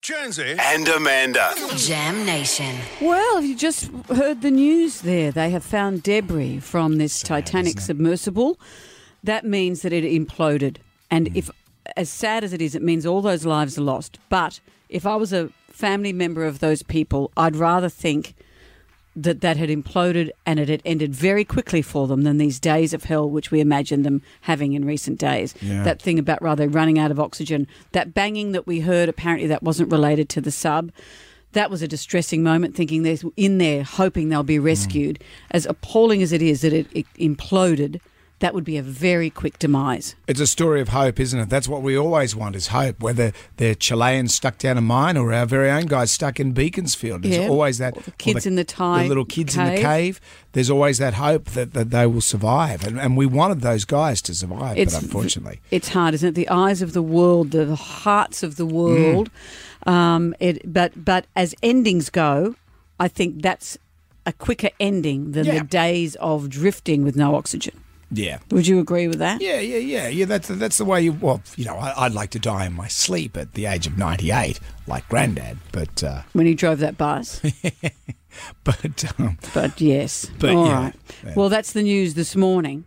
Jonesy. and Amanda. Jam Nation. Well, have you just heard the news there? They have found debris from this Titanic submersible. That means that it imploded. And if, as sad as it is, it means all those lives are lost. But if I was a family member of those people, I'd rather think that that had imploded and it had ended very quickly for them than these days of hell which we imagine them having in recent days. Yeah. That thing about rather running out of oxygen, that banging that we heard, apparently that wasn't related to the sub. That was a distressing moment, thinking they're in there, hoping they'll be rescued. Mm. As appalling as it is that it, it imploded, that would be a very quick demise. It's a story of hope, isn't it? That's what we always want is hope. Whether they're Chileans stuck down a mine or our very own guys stuck in Beaconsfield. There's Yeah. always that. Or the kids or in the Thai little kids in the cave. cave. There's always that hope that, that they will survive. And, and we wanted those guys to survive, It's but unfortunately. it's hard, isn't it? The eyes of the world, the hearts of the world. Um, it, but but as endings go, I think that's a quicker ending than Yeah. the days of drifting with no oxygen. Yeah. Would you agree with that? Yeah, yeah, yeah, yeah. That's that's the way you. Well, you know, I, I'd like to die in my sleep at the age of ninety-eight, like Granddad. But, uh, When he drove that bus. but um, But yes. But All yeah, right. yeah. Well, that's the news this morning.